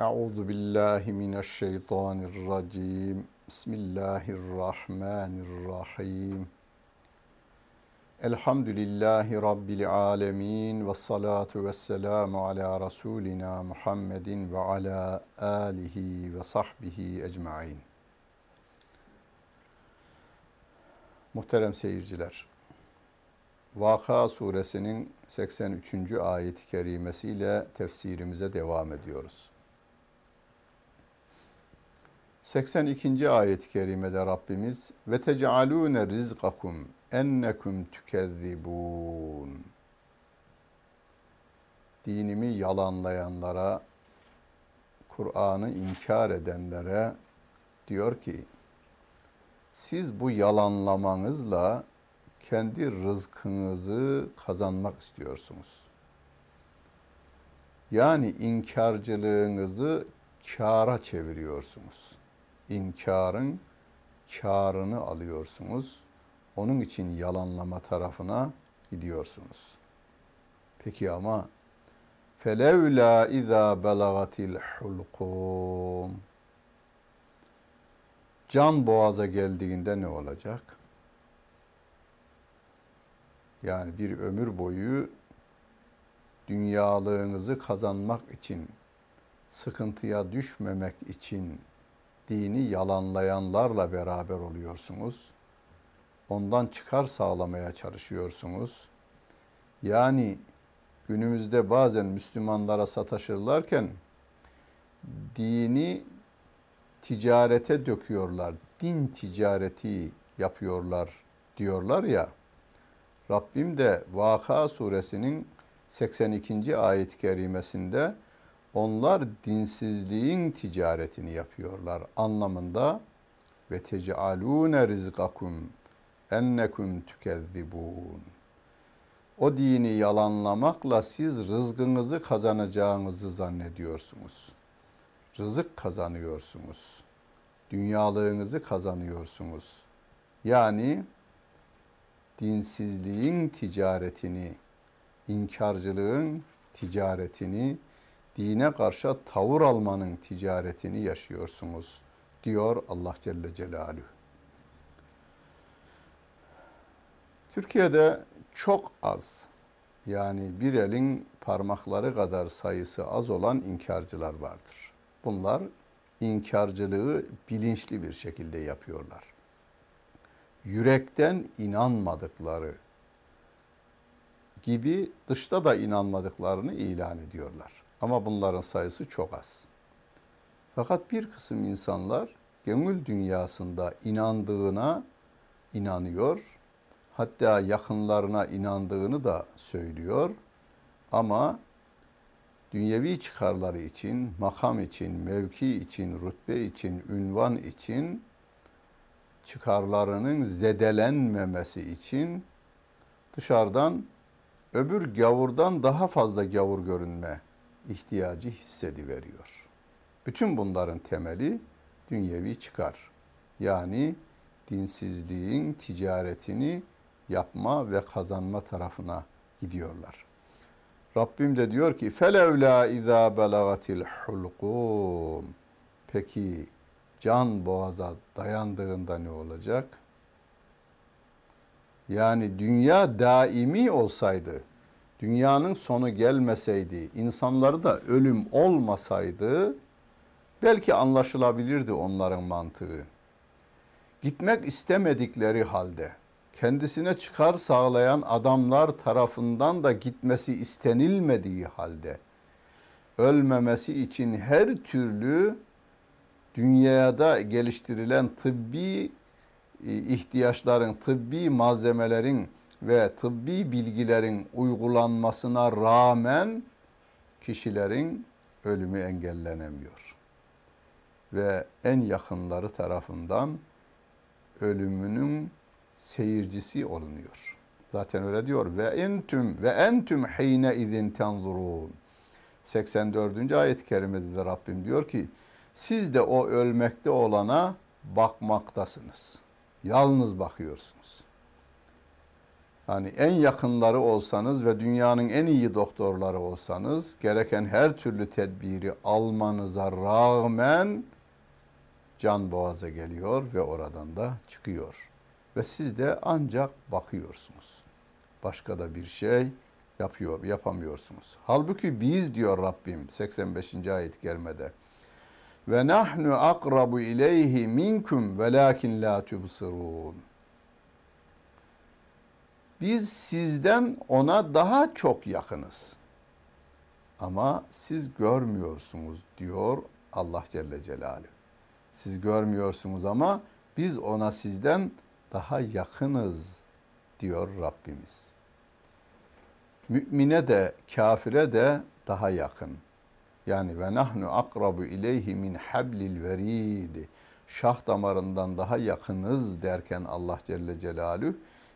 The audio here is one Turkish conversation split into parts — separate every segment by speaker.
Speaker 1: Euzu billahi mineşşeytanirracim. Bismillahirrahmanirrahim. Elhamdülillahi Rabbil alemin ve salatu ve selamu ala Resulina Muhammedin ve ala alihi ve sahbihi ecmain. Muhterem seyirciler, Vaka suresinin 83. ayet-i kerimesiyle tefsirimize devam ediyoruz. 82. ayet-i kerimede Rabbimiz ve tecalune rizqakum ennekum tükezzibun dinimi yalanlayanlara Kur'an'ı inkar edenlere diyor ki siz bu yalanlamanızla kendi rızkınızı kazanmak istiyorsunuz. Yani inkarcılığınızı kâra çeviriyorsunuz. İnkarın kârını alıyorsunuz. Onun için yalanlama tarafına gidiyorsunuz. Peki ama felevla iza belagatil hulqum can boğaza geldiğinde ne olacak? Yani bir ömür boyu dünyalığınızı kazanmak için, sıkıntıya düşmemek için dini yalanlayanlarla beraber oluyorsunuz. Ondan çıkar sağlamaya çalışıyorsunuz. Yani günümüzde bazen Müslümanlara sataşırlarken dini ticarete döküyorlar. Din ticareti yapıyorlar diyorlar ya. Rabbim de Vaka suresinin 82. ayet-i kerimesinde onlar dinsizliğin ticaretini yapıyorlar anlamında ve tecalune rizqakum ennekum tükezzibun. O dini yalanlamakla siz rızkınızı kazanacağınızı zannediyorsunuz. Rızık kazanıyorsunuz. Dünyalığınızı kazanıyorsunuz. Yani dinsizliğin ticaretini, inkarcılığın ticaretini, dine karşı tavır almanın ticaretini yaşıyorsunuz diyor Allah Celle Celaluhu. Türkiye'de çok az yani bir elin parmakları kadar sayısı az olan inkarcılar vardır. Bunlar inkarcılığı bilinçli bir şekilde yapıyorlar. Yürekten inanmadıkları gibi dışta da inanmadıklarını ilan ediyorlar. Ama bunların sayısı çok az. Fakat bir kısım insanlar gönül dünyasında inandığına inanıyor. Hatta yakınlarına inandığını da söylüyor. Ama dünyevi çıkarları için, makam için, mevki için, rütbe için, ünvan için çıkarlarının zedelenmemesi için dışarıdan öbür gavurdan daha fazla gavur görünme ihtiyacı hissediveriyor. Bütün bunların temeli dünyevi çıkar. Yani dinsizliğin ticaretini yapma ve kazanma tarafına gidiyorlar. Rabbim de diyor ki felevla iza belagatil hulqum. Peki can boğaza dayandığında ne olacak? Yani dünya daimi olsaydı, dünyanın sonu gelmeseydi, insanları da ölüm olmasaydı belki anlaşılabilirdi onların mantığı. Gitmek istemedikleri halde kendisine çıkar sağlayan adamlar tarafından da gitmesi istenilmediği halde ölmemesi için her türlü dünyada geliştirilen tıbbi e, ihtiyaçların, tıbbi malzemelerin ve tıbbi bilgilerin uygulanmasına rağmen kişilerin ölümü engellenemiyor. Ve en yakınları tarafından ölümünün seyircisi olunuyor. Zaten öyle diyor. Ve entüm ve entüm hine izin tenzurun. 84. ayet-i kerimede de Rabbim diyor ki siz de o ölmekte olana bakmaktasınız. Yalnız bakıyorsunuz. Hani en yakınları olsanız ve dünyanın en iyi doktorları olsanız gereken her türlü tedbiri almanıza rağmen can boğaza geliyor ve oradan da çıkıyor. Ve siz de ancak bakıyorsunuz. Başka da bir şey yapıyor, yapamıyorsunuz. Halbuki biz diyor Rabbim 85. ayet gelmede. Ve nahnu akrabu ileyhi minkum velakin la tubsirun. Biz sizden ona daha çok yakınız. Ama siz görmüyorsunuz diyor Allah Celle Celaluhu. Siz görmüyorsunuz ama biz ona sizden daha yakınız diyor Rabbimiz. Mümine de kafire de daha yakın. Yani ve nahnu akrabu ileyhi min hablil verid. Şah damarından daha yakınız derken Allah Celle Celaluhu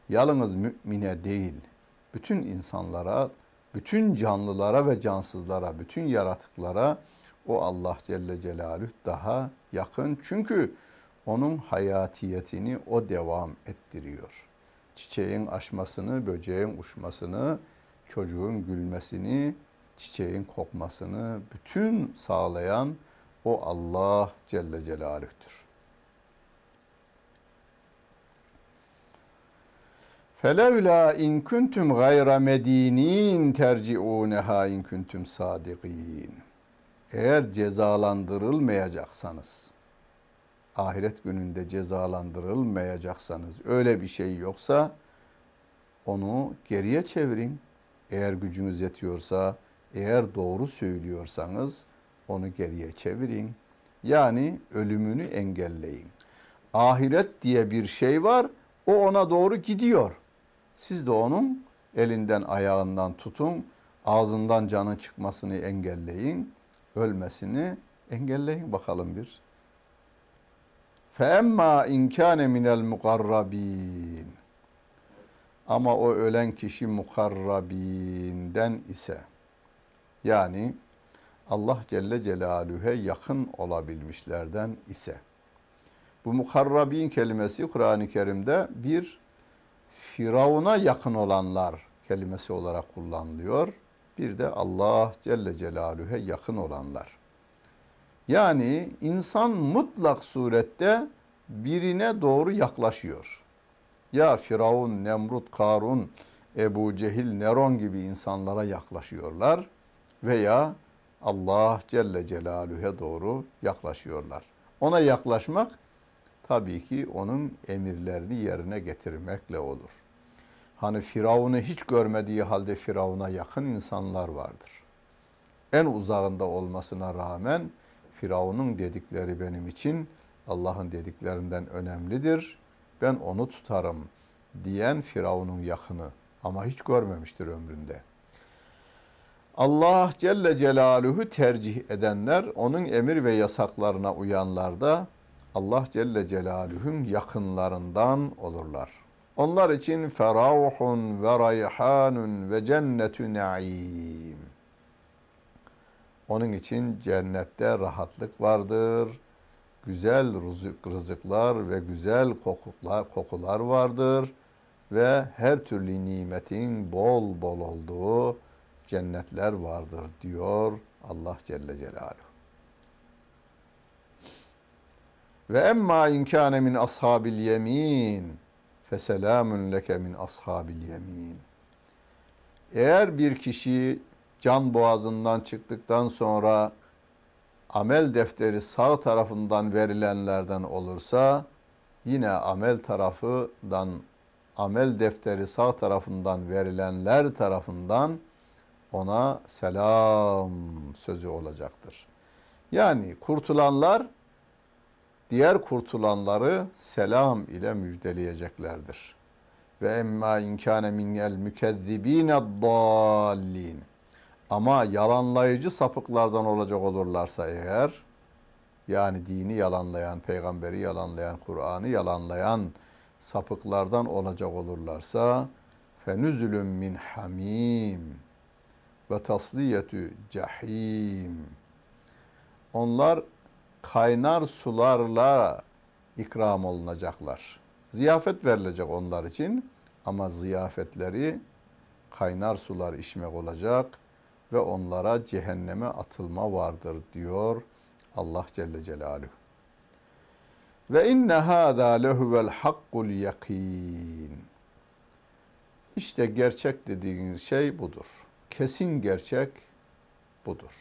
Speaker 1: yalnız mümine değil, bütün insanlara, bütün canlılara ve cansızlara, bütün yaratıklara o Allah Celle Celaluhu daha yakın. Çünkü onun hayatiyetini o devam ettiriyor. Çiçeğin açmasını, böceğin uçmasını, çocuğun gülmesini, çiçeğin kokmasını bütün sağlayan o Allah Celle Celaluh'tür. Felevla in kuntum gayra medinin terciuneha in kuntum sadiqin. Eğer cezalandırılmayacaksanız, ahiret gününde cezalandırılmayacaksanız, öyle bir şey yoksa onu geriye çevirin. Eğer gücünüz yetiyorsa, eğer doğru söylüyorsanız onu geriye çevirin. Yani ölümünü engelleyin. Ahiret diye bir şey var, o ona doğru gidiyor. Siz de onun elinden ayağından tutun, ağzından canın çıkmasını engelleyin, ölmesini engelleyin bakalım bir. فَاَمَّا اِنْ كَانَ مِنَ الْمُقَرَّب۪ينَ Ama o ölen kişi mukarrabinden ise, yani Allah Celle Celaluhu'ya yakın olabilmişlerden ise, bu mukarrabin kelimesi Kur'an-ı Kerim'de bir Firavun'a yakın olanlar kelimesi olarak kullanılıyor. Bir de Allah Celle Celaluhu'ya yakın olanlar. Yani insan mutlak surette birine doğru yaklaşıyor. Ya Firavun, Nemrut, Karun, Ebu Cehil, Neron gibi insanlara yaklaşıyorlar veya Allah Celle Celaluhu'ya doğru yaklaşıyorlar. Ona yaklaşmak tabii ki onun emirlerini yerine getirmekle olur. Hani Firavun'u hiç görmediği halde Firavun'a yakın insanlar vardır. En uzağında olmasına rağmen Firavun'un dedikleri benim için Allah'ın dediklerinden önemlidir. Ben onu tutarım diyen Firavun'un yakını ama hiç görmemiştir ömründe. Allah Celle Celaluhu tercih edenler, onun emir ve yasaklarına uyanlar da Allah Celle Celaluhu'nun yakınlarından olurlar. Onlar için ferahun ve rayhanun ve cennetü naim. Onun için cennette rahatlık vardır. Güzel rızık, rızıklar ve güzel kokular, kokular vardır. Ve her türlü nimetin bol bol olduğu cennetler vardır diyor Allah Celle Celaluhu. Ve emma inkâne min ashabil yemin feselamun leke min ashabil yemin. Eğer bir kişi can boğazından çıktıktan sonra amel defteri sağ tarafından verilenlerden olursa yine amel tarafından amel defteri sağ tarafından verilenler tarafından ona selam sözü olacaktır. Yani kurtulanlar diğer kurtulanları selam ile müjdeleyeceklerdir. Ve emma inkâne minel mükezzibîne dallin. Ama yalanlayıcı sapıklardan olacak olurlarsa eğer, yani dini yalanlayan, peygamberi yalanlayan, Kur'an'ı yalanlayan sapıklardan olacak olurlarsa, fenüzülüm min hamim ve tasliyetü cahim. Onlar kaynar sularla ikram olunacaklar. Ziyafet verilecek onlar için. Ama ziyafetleri kaynar sular içmek olacak ve onlara cehenneme atılma vardır diyor Allah Celle Celaluhu. Ve inne hâzâ lehuvel hakkul yakîn. İşte gerçek dediğiniz şey budur. Kesin gerçek budur.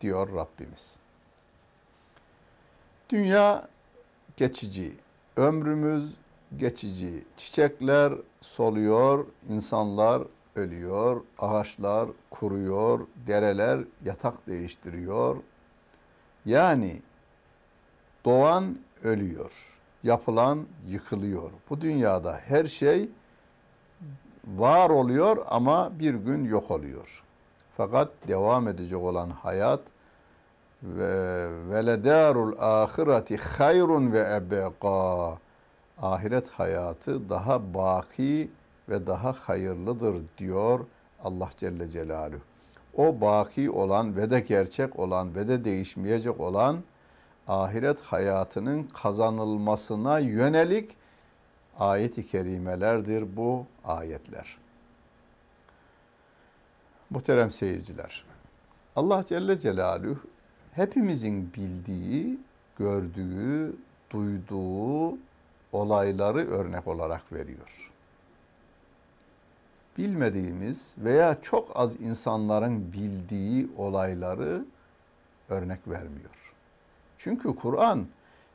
Speaker 1: Diyor Rabbimiz. Dünya geçici, ömrümüz geçici. Çiçekler soluyor, insanlar ölüyor, ağaçlar kuruyor, dereler yatak değiştiriyor. Yani doğan ölüyor, yapılan yıkılıyor. Bu dünyada her şey var oluyor ama bir gün yok oluyor. Fakat devam edecek olan hayat ve veledarul ahireti hayrun ve ebeka. Ahiret hayatı daha baki ve daha hayırlıdır diyor Allah Celle Celaluhu. O baki olan ve de gerçek olan ve de değişmeyecek olan ahiret hayatının kazanılmasına yönelik ayet-i kerimelerdir bu ayetler. Muhterem seyirciler, Allah Celle Celaluhu hepimizin bildiği, gördüğü, duyduğu olayları örnek olarak veriyor. Bilmediğimiz veya çok az insanların bildiği olayları örnek vermiyor. Çünkü Kur'an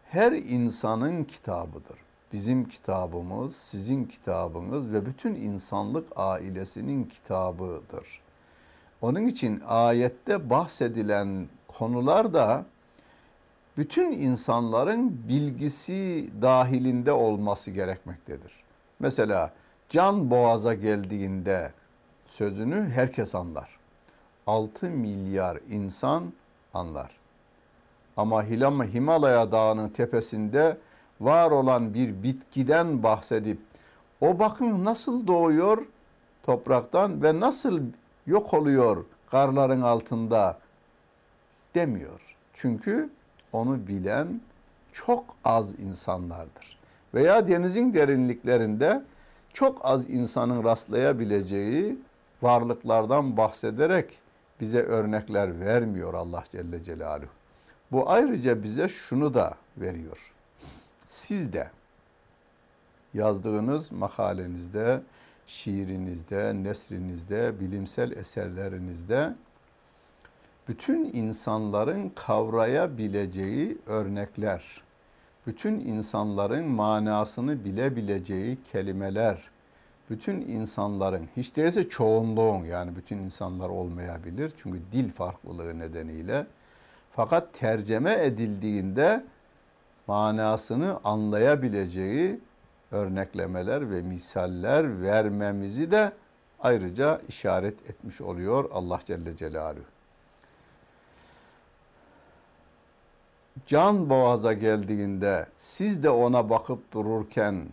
Speaker 1: her insanın kitabıdır. Bizim kitabımız, sizin kitabınız ve bütün insanlık ailesinin kitabıdır. Onun için ayette bahsedilen konular da bütün insanların bilgisi dahilinde olması gerekmektedir. Mesela can boğaza geldiğinde sözünü herkes anlar. 6 milyar insan anlar. Ama Himalaya Dağı'nın tepesinde var olan bir bitkiden bahsedip o bakın nasıl doğuyor topraktan ve nasıl yok oluyor karların altında demiyor. Çünkü onu bilen çok az insanlardır. Veya denizin derinliklerinde çok az insanın rastlayabileceği varlıklardan bahsederek bize örnekler vermiyor Allah Celle Celaluhu. Bu ayrıca bize şunu da veriyor. Siz de yazdığınız makalenizde, şiirinizde, nesrinizde, bilimsel eserlerinizde bütün insanların kavrayabileceği örnekler, bütün insanların manasını bilebileceği kelimeler, bütün insanların, hiç değilse çoğunluğun yani bütün insanlar olmayabilir çünkü dil farklılığı nedeniyle fakat terceme edildiğinde manasını anlayabileceği örneklemeler ve misaller vermemizi de ayrıca işaret etmiş oluyor Allah Celle Celaluhu. Can boğaza geldiğinde siz de ona bakıp dururken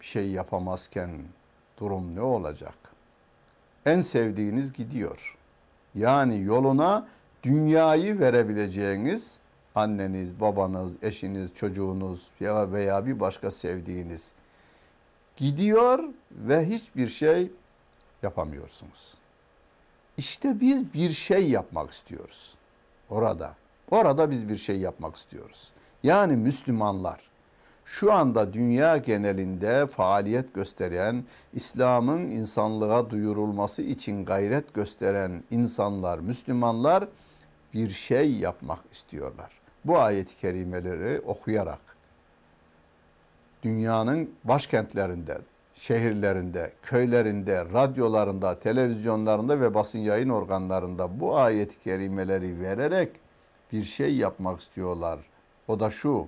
Speaker 1: bir şey yapamazken durum ne olacak? En sevdiğiniz gidiyor. Yani yoluna dünyayı verebileceğiniz anneniz, babanız, eşiniz, çocuğunuz ya veya bir başka sevdiğiniz gidiyor ve hiçbir şey yapamıyorsunuz. İşte biz bir şey yapmak istiyoruz orada. Orada biz bir şey yapmak istiyoruz. Yani Müslümanlar şu anda dünya genelinde faaliyet gösteren, İslam'ın insanlığa duyurulması için gayret gösteren insanlar, Müslümanlar bir şey yapmak istiyorlar. Bu ayet-i kerimeleri okuyarak dünyanın başkentlerinde, şehirlerinde, köylerinde, radyolarında, televizyonlarında ve basın yayın organlarında bu ayet-i kerimeleri vererek bir şey yapmak istiyorlar. O da şu.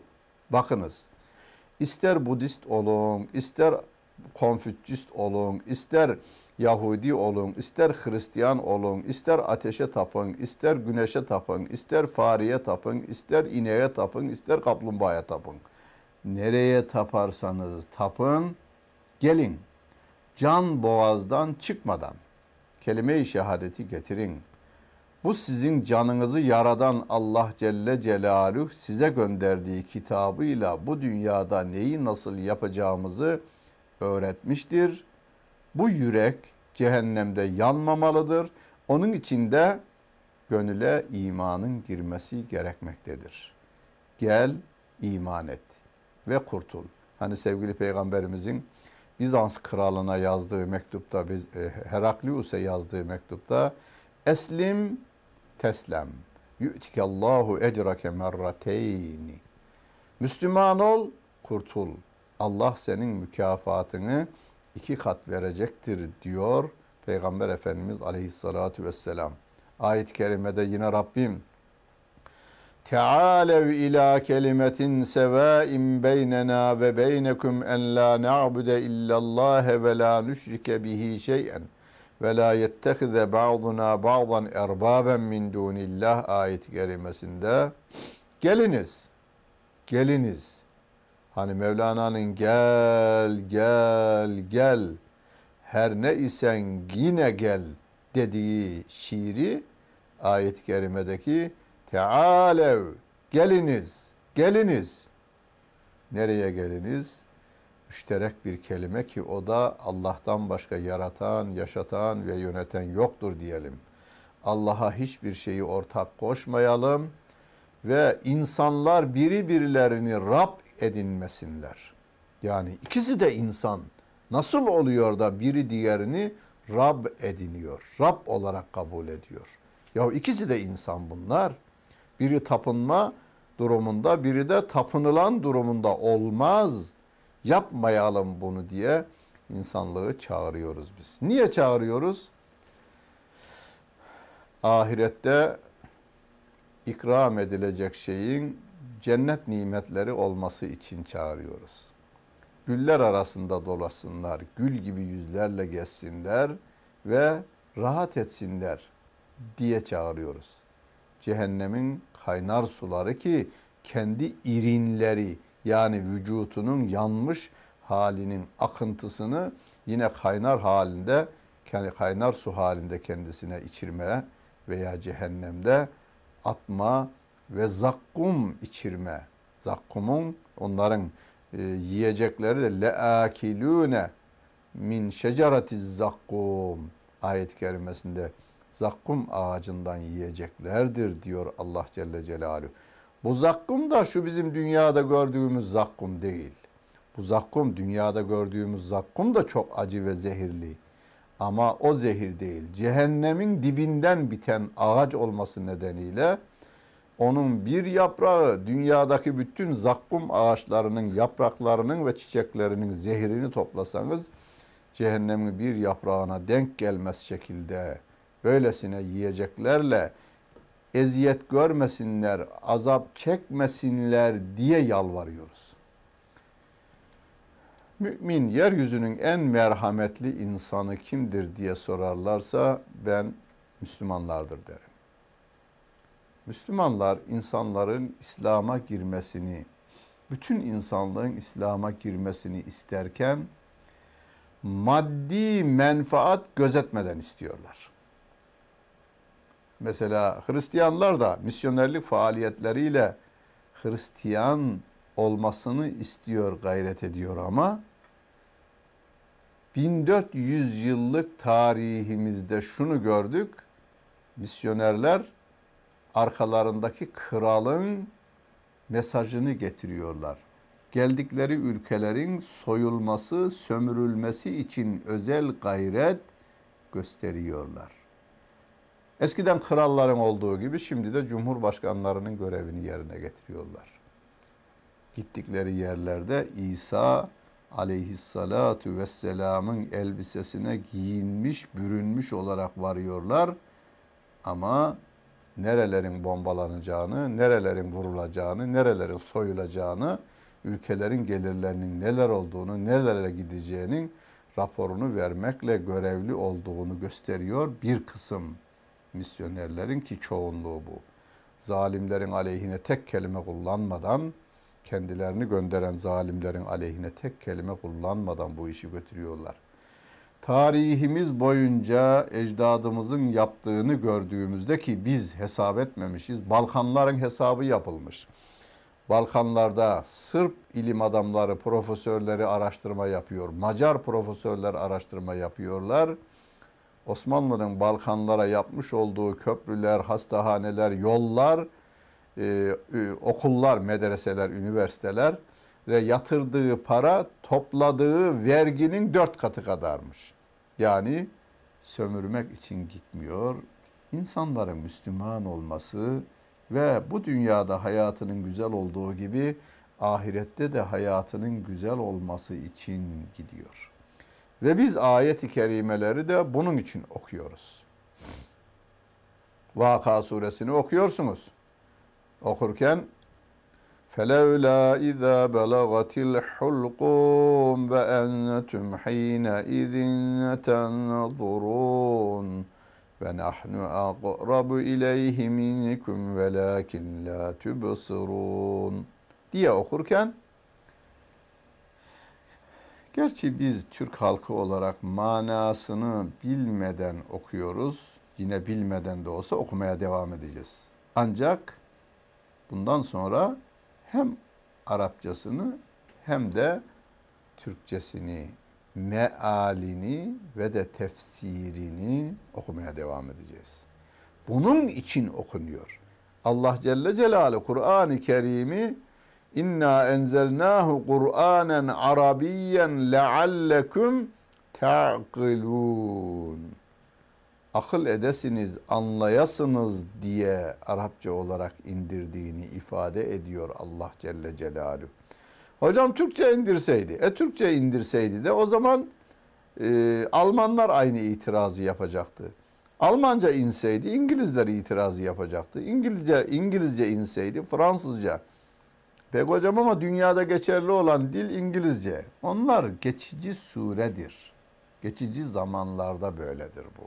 Speaker 1: Bakınız. İster Budist olun, ister Konfüçyist olun, ister Yahudi olun, ister Hristiyan olun, ister ateşe tapın, ister güneşe tapın, ister fareye tapın, ister ineğe tapın, ister kaplumbağaya tapın. Nereye taparsanız tapın, gelin. Can boğazdan çıkmadan kelime-i şehadeti getirin. Bu sizin canınızı yaradan Allah Celle Celaluhu size gönderdiği kitabıyla bu dünyada neyi nasıl yapacağımızı öğretmiştir. Bu yürek cehennemde yanmamalıdır. Onun içinde gönüle imanın girmesi gerekmektedir. Gel iman et ve kurtul. Hani sevgili peygamberimizin Bizans kralına yazdığı mektupta, e, Heraklius'e yazdığı mektupta Eslim teslem. Yu'tikallahu ecrake merrateyni. Müslüman ol, kurtul. Allah senin mükafatını iki kat verecektir diyor Peygamber Efendimiz Aleyhisselatü Vesselam. Ayet-i kerimede yine Rabbim Tealev ila kelimetin sevaim beynena ve beynekum en la na'bude illallah ve la nüşrike bihi şey'en ve la yettehize ba'duna ba'dan erbaben min dunillah ayet-i kerimesinde geliniz, geliniz. Hani Mevlana'nın gel, gel, gel, her ne isen yine gel dediği şiiri ayet-i kerimedeki Tealev, geliniz, geliniz. Nereye geliniz? Müşterek bir kelime ki o da Allah'tan başka yaratan, yaşatan ve yöneten yoktur diyelim. Allah'a hiçbir şeyi ortak koşmayalım ve insanlar biri birilerini Rab edinmesinler. Yani ikisi de insan. Nasıl oluyor da biri diğerini Rab ediniyor, Rab olarak kabul ediyor. Ya ikisi de insan bunlar. Biri tapınma durumunda, biri de tapınılan durumunda olmaz. Yapmayalım bunu diye insanlığı çağırıyoruz biz. Niye çağırıyoruz? Ahirette ikram edilecek şeyin cennet nimetleri olması için çağırıyoruz. Güller arasında dolasınlar, gül gibi yüzlerle gezsinler ve rahat etsinler diye çağırıyoruz. Cehennemin kaynar suları ki kendi irinleri yani vücutunun yanmış halinin akıntısını yine kaynar halinde kendi kaynar su halinde kendisine içirme veya cehennemde atma ve zakkum içirme. Zakkumun onların e, yiyecekleri de leakilune min şeceretiz zakkum ayet-i kerimesinde zakkum ağacından yiyeceklerdir diyor Allah Celle Celaluhu. Bu zakkum da şu bizim dünyada gördüğümüz zakkum değil. Bu zakkum dünyada gördüğümüz zakkum da çok acı ve zehirli. Ama o zehir değil. Cehennemin dibinden biten ağaç olması nedeniyle onun bir yaprağı dünyadaki bütün zakkum ağaçlarının yapraklarının ve çiçeklerinin zehirini toplasanız cehennemin bir yaprağına denk gelmez şekilde böylesine yiyeceklerle eziyet görmesinler, azap çekmesinler diye yalvarıyoruz. Mümin yeryüzünün en merhametli insanı kimdir diye sorarlarsa ben Müslümanlardır derim. Müslümanlar insanların İslam'a girmesini, bütün insanlığın İslam'a girmesini isterken maddi menfaat gözetmeden istiyorlar. Mesela Hristiyanlar da misyonerlik faaliyetleriyle Hristiyan olmasını istiyor, gayret ediyor ama 1400 yıllık tarihimizde şunu gördük. Misyonerler arkalarındaki kralın mesajını getiriyorlar. Geldikleri ülkelerin soyulması, sömürülmesi için özel gayret gösteriyorlar. Eskiden kralların olduğu gibi şimdi de cumhurbaşkanlarının görevini yerine getiriyorlar. Gittikleri yerlerde İsa aleyhissalatu vesselamın elbisesine giyinmiş, bürünmüş olarak varıyorlar. Ama nerelerin bombalanacağını, nerelerin vurulacağını, nerelerin soyulacağını, ülkelerin gelirlerinin neler olduğunu, nerelere gideceğinin raporunu vermekle görevli olduğunu gösteriyor bir kısım misyonerlerin ki çoğunluğu bu. Zalimlerin aleyhine tek kelime kullanmadan, kendilerini gönderen zalimlerin aleyhine tek kelime kullanmadan bu işi götürüyorlar. Tarihimiz boyunca ecdadımızın yaptığını gördüğümüzde ki biz hesap etmemişiz. Balkanların hesabı yapılmış. Balkanlarda Sırp ilim adamları, profesörleri araştırma yapıyor. Macar profesörler araştırma yapıyorlar. Osmanlı'nın Balkanlara yapmış olduğu köprüler, hastahaneler, yollar, e, e, okullar, medreseler, üniversiteler ve yatırdığı para topladığı verginin dört katı kadarmış. Yani sömürmek için gitmiyor. İnsanların Müslüman olması ve bu dünyada hayatının güzel olduğu gibi ahirette de hayatının güzel olması için gidiyor. Ve biz ayet-i kerimeleri de bunun için okuyoruz. Vaka suresini okuyorsunuz. Okurken فَلَوْلَا اِذَا بَلَغَتِ الْحُلْقُمْ وَاَنْتُمْ حِينَئِذٍ تَنْظُرُونَ وَنَحْنُ أَقْرَبُ إِلَيْهِ مِنْكُمْ وَلَكِنْ لَا تُبْصِرُونَ diye okurken Gerçi biz Türk halkı olarak manasını bilmeden okuyoruz. Yine bilmeden de olsa okumaya devam edeceğiz. Ancak bundan sonra hem Arapçasını hem de Türkçesini, mealini ve de tefsirini okumaya devam edeceğiz. Bunun için okunuyor. Allah Celle Celaluhu Kur'an-ı Kerim'i İnna enzelnahu Kur'anen Arabiyyen leallekum ta'qilun. Akıl edesiniz, anlayasınız diye Arapça olarak indirdiğini ifade ediyor Allah Celle Celaluhu. Hocam Türkçe indirseydi, e Türkçe indirseydi de o zaman e, Almanlar aynı itirazı yapacaktı. Almanca inseydi İngilizler itirazı yapacaktı. İngilizce İngilizce inseydi Fransızca Pek hocam ama dünyada geçerli olan dil İngilizce. Onlar geçici suredir. Geçici zamanlarda böyledir bu.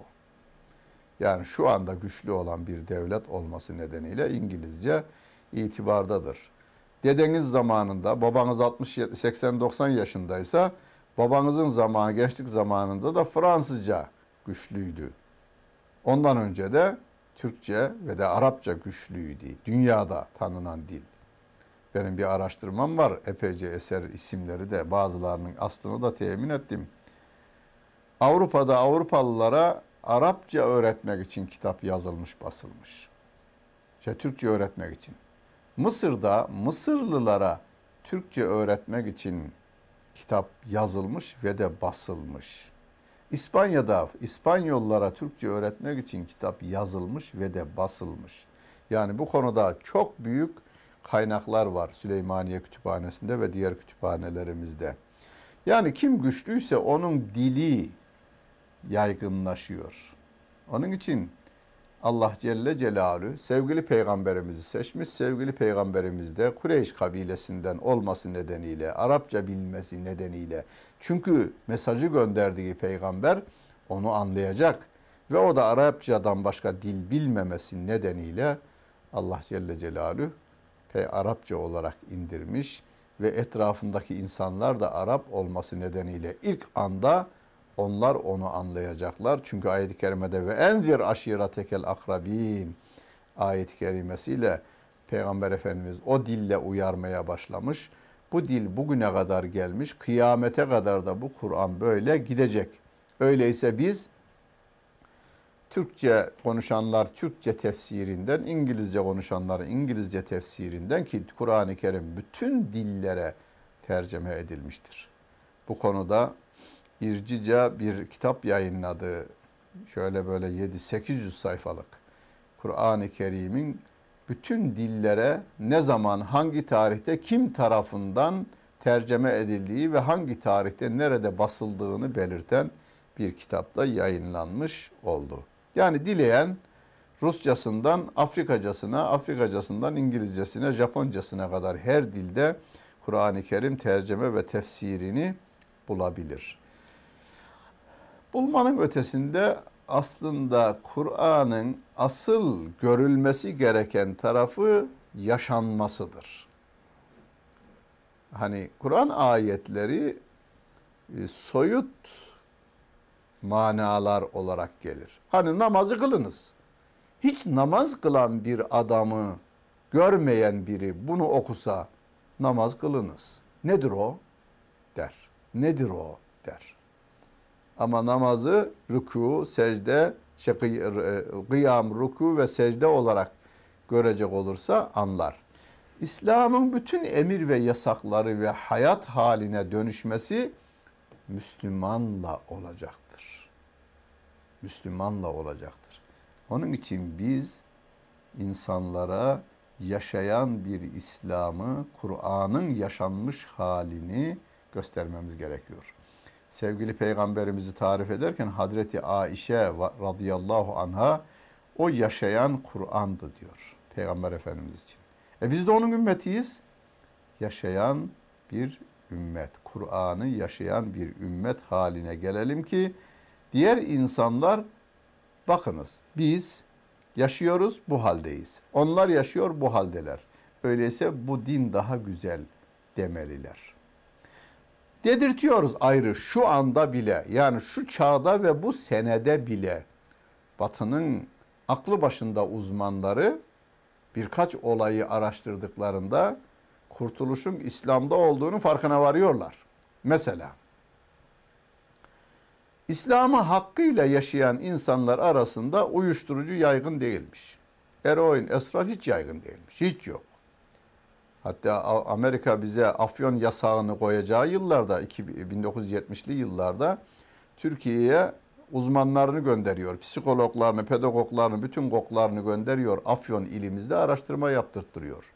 Speaker 1: Yani şu anda güçlü olan bir devlet olması nedeniyle İngilizce itibardadır. Dedeniz zamanında babanız 60 80 90 yaşındaysa babanızın zamanı gençlik zamanında da Fransızca güçlüydü. Ondan önce de Türkçe ve de Arapça güçlüydü. Dünyada tanınan dil. Benim bir araştırmam var. Epeyce eser isimleri de bazılarının aslını da temin ettim. Avrupa'da Avrupalılara Arapça öğretmek için kitap yazılmış, basılmış. İşte Türkçe öğretmek için. Mısır'da Mısırlılara Türkçe öğretmek için kitap yazılmış ve de basılmış. İspanya'da İspanyollara Türkçe öğretmek için kitap yazılmış ve de basılmış. Yani bu konuda çok büyük kaynaklar var Süleymaniye Kütüphanesi'nde ve diğer kütüphanelerimizde. Yani kim güçlüyse onun dili yaygınlaşıyor. Onun için Allah Celle Celaluhu sevgili peygamberimizi seçmiş. Sevgili peygamberimiz de Kureyş kabilesinden olması nedeniyle, Arapça bilmesi nedeniyle. Çünkü mesajı gönderdiği peygamber onu anlayacak ve o da Arapçadan başka dil bilmemesi nedeniyle Allah Celle Celaluhu Arapça olarak indirmiş ve etrafındaki insanlar da Arap olması nedeniyle ilk anda onlar onu anlayacaklar. Çünkü ayet-i kerimede ve enzir aşiretekel akrabin ayet-i kerimesiyle Peygamber Efendimiz o dille uyarmaya başlamış. Bu dil bugüne kadar gelmiş. Kıyamete kadar da bu Kur'an böyle gidecek. Öyleyse biz Türkçe konuşanlar Türkçe tefsirinden, İngilizce konuşanlar İngilizce tefsirinden ki Kur'an-ı Kerim bütün dillere tercüme edilmiştir. Bu konuda İrcica bir kitap yayınladı. Şöyle böyle 7-800 sayfalık. Kur'an-ı Kerim'in bütün dillere ne zaman, hangi tarihte, kim tarafından tercüme edildiği ve hangi tarihte nerede basıldığını belirten bir kitapta yayınlanmış oldu. Yani dileyen Rusçasından Afrikacasına, Afrikacasından İngilizcesine, Japoncasına kadar her dilde Kur'an-ı Kerim tercüme ve tefsirini bulabilir. Bulmanın ötesinde aslında Kur'an'ın asıl görülmesi gereken tarafı yaşanmasıdır. Hani Kur'an ayetleri e, soyut manalar olarak gelir. Hani namazı kılınız. Hiç namaz kılan bir adamı görmeyen biri bunu okusa namaz kılınız. Nedir o? der. Nedir o? der. Ama namazı rükû, secde, şey, kıyam, rükû ve secde olarak görecek olursa anlar. İslam'ın bütün emir ve yasakları ve hayat haline dönüşmesi Müslümanla olacaktır. Müslümanla olacaktır. Onun için biz insanlara yaşayan bir İslam'ı, Kur'an'ın yaşanmış halini göstermemiz gerekiyor. Sevgili peygamberimizi tarif ederken Hazreti Aişe radıyallahu anha o yaşayan Kur'an'dı diyor Peygamber Efendimiz için. E biz de onun ümmetiyiz. Yaşayan bir ümmet, Kur'an'ı yaşayan bir ümmet haline gelelim ki diğer insanlar bakınız biz yaşıyoruz bu haldeyiz. Onlar yaşıyor bu haldeler. Öyleyse bu din daha güzel demeliler. Dedirtiyoruz ayrı şu anda bile yani şu çağda ve bu senede bile Batı'nın aklı başında uzmanları birkaç olayı araştırdıklarında kurtuluşun İslam'da olduğunu farkına varıyorlar. Mesela İslam'ı hakkıyla yaşayan insanlar arasında uyuşturucu yaygın değilmiş. Eroin, esrar hiç yaygın değilmiş. Hiç yok. Hatta Amerika bize afyon yasağını koyacağı yıllarda, 1970'li yıllarda Türkiye'ye uzmanlarını gönderiyor. Psikologlarını, pedagoglarını, bütün koklarını gönderiyor. Afyon ilimizde araştırma yaptırtırıyor.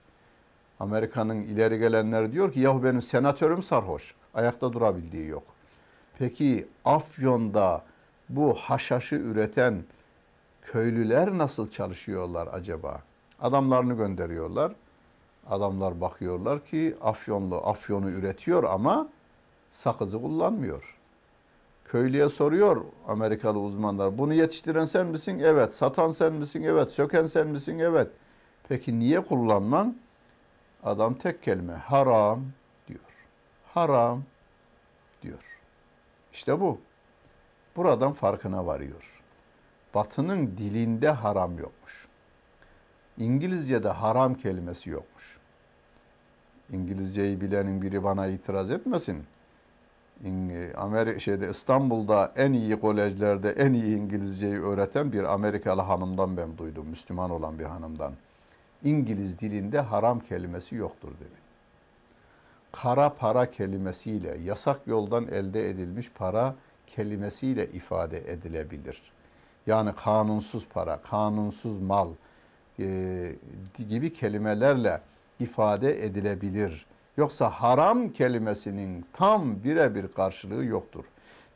Speaker 1: Amerika'nın ileri gelenleri diyor ki yahu benim senatörüm sarhoş. Ayakta durabildiği yok. Peki Afyon'da bu haşhaşı üreten köylüler nasıl çalışıyorlar acaba? Adamlarını gönderiyorlar. Adamlar bakıyorlar ki Afyonlu Afyon'u üretiyor ama sakızı kullanmıyor. Köylüye soruyor Amerikalı uzmanlar. Bunu yetiştiren sen misin? Evet. Satan sen misin? Evet. Söken sen misin? Evet. Peki niye kullanman? Adam tek kelime haram diyor. Haram. İşte bu. Buradan farkına varıyor. Batının dilinde haram yokmuş. İngilizce'de haram kelimesi yokmuş. İngilizceyi bilenin biri bana itiraz etmesin. Amerika şeyde İstanbul'da en iyi kolejlerde en iyi İngilizceyi öğreten bir Amerikalı hanımdan ben duydum. Müslüman olan bir hanımdan. İngiliz dilinde haram kelimesi yoktur dedi. Kara para kelimesiyle, yasak yoldan elde edilmiş para kelimesiyle ifade edilebilir. Yani kanunsuz para, kanunsuz mal e, gibi kelimelerle ifade edilebilir. Yoksa haram kelimesinin tam birebir karşılığı yoktur.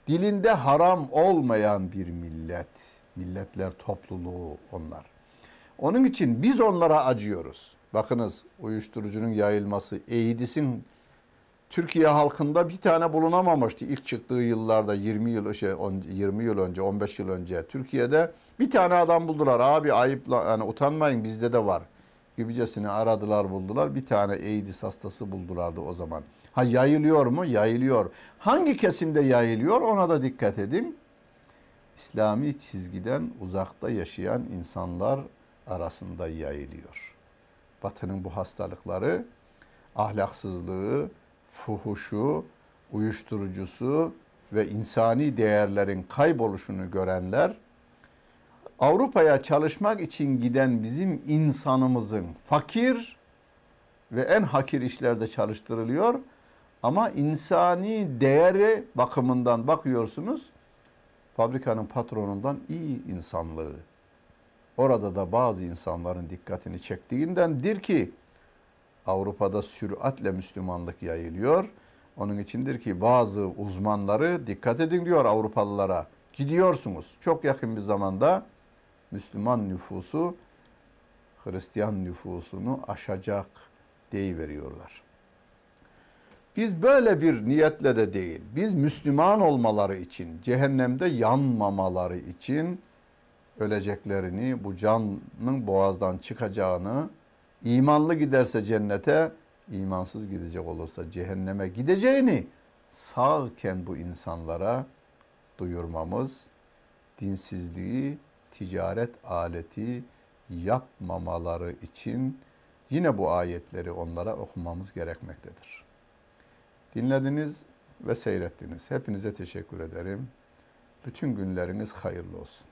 Speaker 1: Dilinde haram olmayan bir millet, milletler topluluğu onlar. Onun için biz onlara acıyoruz. Bakınız uyuşturucunun yayılması, EIDS'in Türkiye halkında bir tane bulunamamıştı ilk çıktığı yıllarda 20 yıl şey 20 yıl önce 15 yıl önce Türkiye'de bir tane adam buldular abi ayıpla yani utanmayın bizde de var gibicesini aradılar buldular bir tane AIDS hastası buldulardı o zaman. Ha yayılıyor mu? Yayılıyor. Hangi kesimde yayılıyor ona da dikkat edin. İslami çizgiden uzakta yaşayan insanlar arasında yayılıyor. Batının bu hastalıkları ahlaksızlığı, fuhuşu, uyuşturucusu ve insani değerlerin kayboluşunu görenler Avrupa'ya çalışmak için giden bizim insanımızın fakir ve en hakir işlerde çalıştırılıyor ama insani değeri bakımından bakıyorsunuz fabrikanın patronundan iyi insanlığı. Orada da bazı insanların dikkatini çektiğindendir ki Avrupa'da süratle Müslümanlık yayılıyor. Onun içindir ki bazı uzmanları dikkat edin diyor Avrupalılara. Gidiyorsunuz. Çok yakın bir zamanda Müslüman nüfusu Hristiyan nüfusunu aşacak veriyorlar. Biz böyle bir niyetle de değil. Biz Müslüman olmaları için, cehennemde yanmamaları için öleceklerini, bu canın boğazdan çıkacağını İmanlı giderse cennete, imansız gidecek olursa cehenneme gideceğini sağken bu insanlara duyurmamız, dinsizliği ticaret aleti yapmamaları için Yine bu ayetleri onlara okumamız gerekmektedir. Dinlediniz ve seyrettiniz. Hepinize teşekkür ederim. Bütün günleriniz hayırlı olsun.